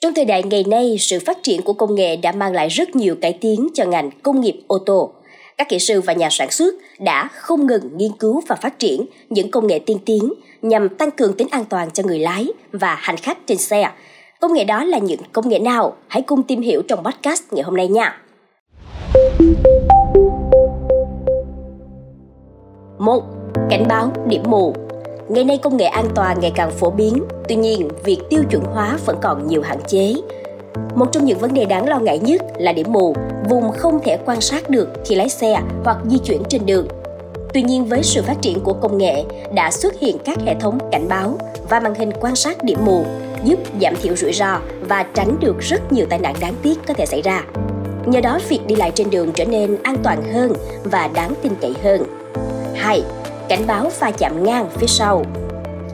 Trong thời đại ngày nay, sự phát triển của công nghệ đã mang lại rất nhiều cải tiến cho ngành công nghiệp ô tô. Các kỹ sư và nhà sản xuất đã không ngừng nghiên cứu và phát triển những công nghệ tiên tiến nhằm tăng cường tính an toàn cho người lái và hành khách trên xe. Công nghệ đó là những công nghệ nào? Hãy cùng tìm hiểu trong podcast ngày hôm nay nha. một Cảnh báo điểm mù Ngày nay công nghệ an toàn ngày càng phổ biến, tuy nhiên việc tiêu chuẩn hóa vẫn còn nhiều hạn chế. Một trong những vấn đề đáng lo ngại nhất là điểm mù, vùng không thể quan sát được khi lái xe hoặc di chuyển trên đường. Tuy nhiên với sự phát triển của công nghệ đã xuất hiện các hệ thống cảnh báo và màn hình quan sát điểm mù giúp giảm thiểu rủi ro và tránh được rất nhiều tai nạn đáng tiếc có thể xảy ra. Nhờ đó việc đi lại trên đường trở nên an toàn hơn và đáng tin cậy hơn. 2 cảnh báo pha chạm ngang phía sau.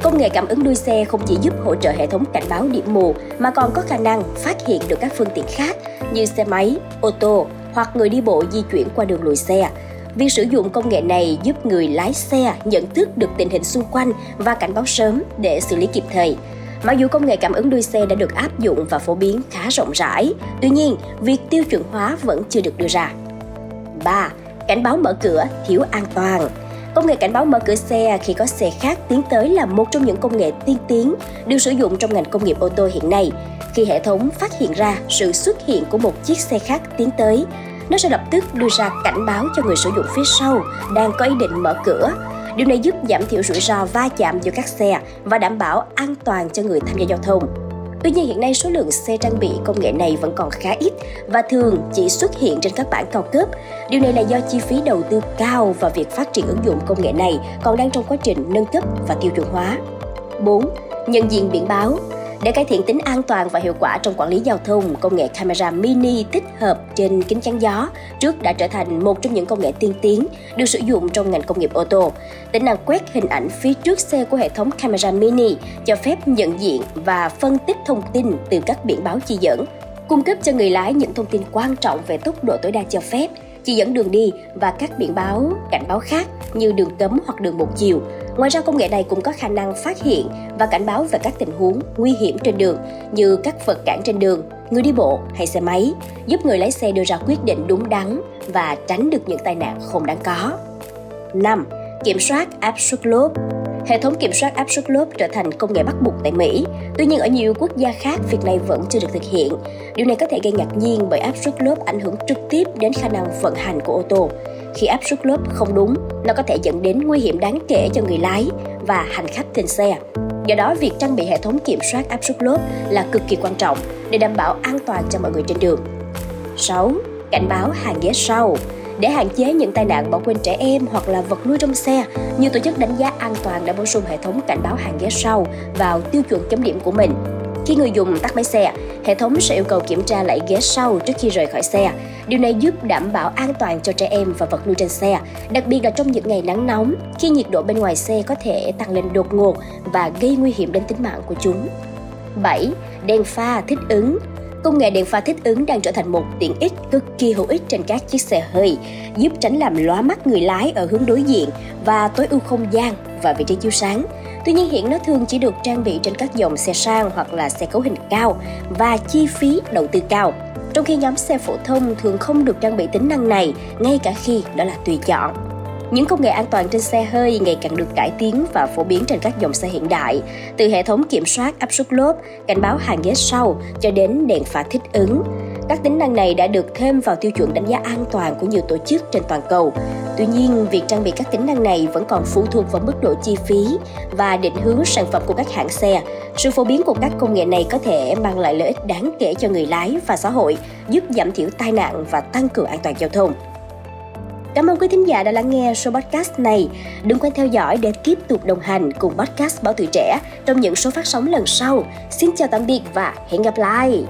Công nghệ cảm ứng đuôi xe không chỉ giúp hỗ trợ hệ thống cảnh báo điểm mù mà còn có khả năng phát hiện được các phương tiện khác như xe máy, ô tô hoặc người đi bộ di chuyển qua đường lùi xe. Việc sử dụng công nghệ này giúp người lái xe nhận thức được tình hình xung quanh và cảnh báo sớm để xử lý kịp thời. Mặc dù công nghệ cảm ứng đuôi xe đã được áp dụng và phổ biến khá rộng rãi, tuy nhiên việc tiêu chuẩn hóa vẫn chưa được đưa ra. 3. Cảnh báo mở cửa thiếu an toàn Công nghệ cảnh báo mở cửa xe khi có xe khác tiến tới là một trong những công nghệ tiên tiến được sử dụng trong ngành công nghiệp ô tô hiện nay. Khi hệ thống phát hiện ra sự xuất hiện của một chiếc xe khác tiến tới, nó sẽ lập tức đưa ra cảnh báo cho người sử dụng phía sau đang có ý định mở cửa. Điều này giúp giảm thiểu rủi ro va chạm giữa các xe và đảm bảo an toàn cho người tham gia giao thông. Tuy nhiên hiện nay số lượng xe trang bị công nghệ này vẫn còn khá ít và thường chỉ xuất hiện trên các bản cao cấp. Điều này là do chi phí đầu tư cao và việc phát triển ứng dụng công nghệ này còn đang trong quá trình nâng cấp và tiêu chuẩn hóa. 4. Nhận diện biển báo để cải thiện tính an toàn và hiệu quả trong quản lý giao thông, công nghệ camera mini tích hợp trên kính chắn gió trước đã trở thành một trong những công nghệ tiên tiến được sử dụng trong ngành công nghiệp ô tô. Tính năng quét hình ảnh phía trước xe của hệ thống camera mini cho phép nhận diện và phân tích thông tin từ các biển báo chỉ dẫn, cung cấp cho người lái những thông tin quan trọng về tốc độ tối đa cho phép, chỉ dẫn đường đi và các biển báo cảnh báo khác như đường cấm hoặc đường một chiều. Ngoài ra công nghệ này cũng có khả năng phát hiện và cảnh báo về các tình huống nguy hiểm trên đường như các vật cản trên đường, người đi bộ hay xe máy, giúp người lái xe đưa ra quyết định đúng đắn và tránh được những tai nạn không đáng có. 5. Kiểm soát áp suất lốp Hệ thống kiểm soát áp suất lốp trở thành công nghệ bắt buộc tại Mỹ. Tuy nhiên ở nhiều quốc gia khác, việc này vẫn chưa được thực hiện. Điều này có thể gây ngạc nhiên bởi áp suất lốp ảnh hưởng trực tiếp đến khả năng vận hành của ô tô. Khi áp suất lốp không đúng, nó có thể dẫn đến nguy hiểm đáng kể cho người lái và hành khách trên xe. Do đó, việc trang bị hệ thống kiểm soát áp suất lốp là cực kỳ quan trọng để đảm bảo an toàn cho mọi người trên đường. 6. Cảnh báo hàng ghế sau để hạn chế những tai nạn bỏ quên trẻ em hoặc là vật nuôi trong xe, nhiều tổ chức đánh giá an toàn đã bổ sung hệ thống cảnh báo hàng ghế sau vào tiêu chuẩn chấm điểm của mình. Khi người dùng tắt máy xe, hệ thống sẽ yêu cầu kiểm tra lại ghế sau trước khi rời khỏi xe. Điều này giúp đảm bảo an toàn cho trẻ em và vật nuôi trên xe, đặc biệt là trong những ngày nắng nóng, khi nhiệt độ bên ngoài xe có thể tăng lên đột ngột và gây nguy hiểm đến tính mạng của chúng. 7. Đèn pha thích ứng Công nghệ đèn pha thích ứng đang trở thành một tiện ích cực kỳ hữu ích trên các chiếc xe hơi, giúp tránh làm lóa mắt người lái ở hướng đối diện và tối ưu không gian và vị trí chiếu sáng. Tuy nhiên hiện nó thường chỉ được trang bị trên các dòng xe sang hoặc là xe cấu hình cao và chi phí đầu tư cao. Trong khi nhóm xe phổ thông thường không được trang bị tính năng này, ngay cả khi đó là tùy chọn. Những công nghệ an toàn trên xe hơi ngày càng được cải tiến và phổ biến trên các dòng xe hiện đại, từ hệ thống kiểm soát áp suất lốp, cảnh báo hàng ghế sau cho đến đèn pha thích ứng. Các tính năng này đã được thêm vào tiêu chuẩn đánh giá an toàn của nhiều tổ chức trên toàn cầu. Tuy nhiên, việc trang bị các tính năng này vẫn còn phụ thuộc vào mức độ chi phí và định hướng sản phẩm của các hãng xe. Sự phổ biến của các công nghệ này có thể mang lại lợi ích đáng kể cho người lái và xã hội, giúp giảm thiểu tai nạn và tăng cường an toàn giao thông. Cảm ơn quý thính giả đã lắng nghe số podcast này. Đừng quên theo dõi để tiếp tục đồng hành cùng podcast Báo Tuổi Trẻ trong những số phát sóng lần sau. Xin chào tạm biệt và hẹn gặp lại!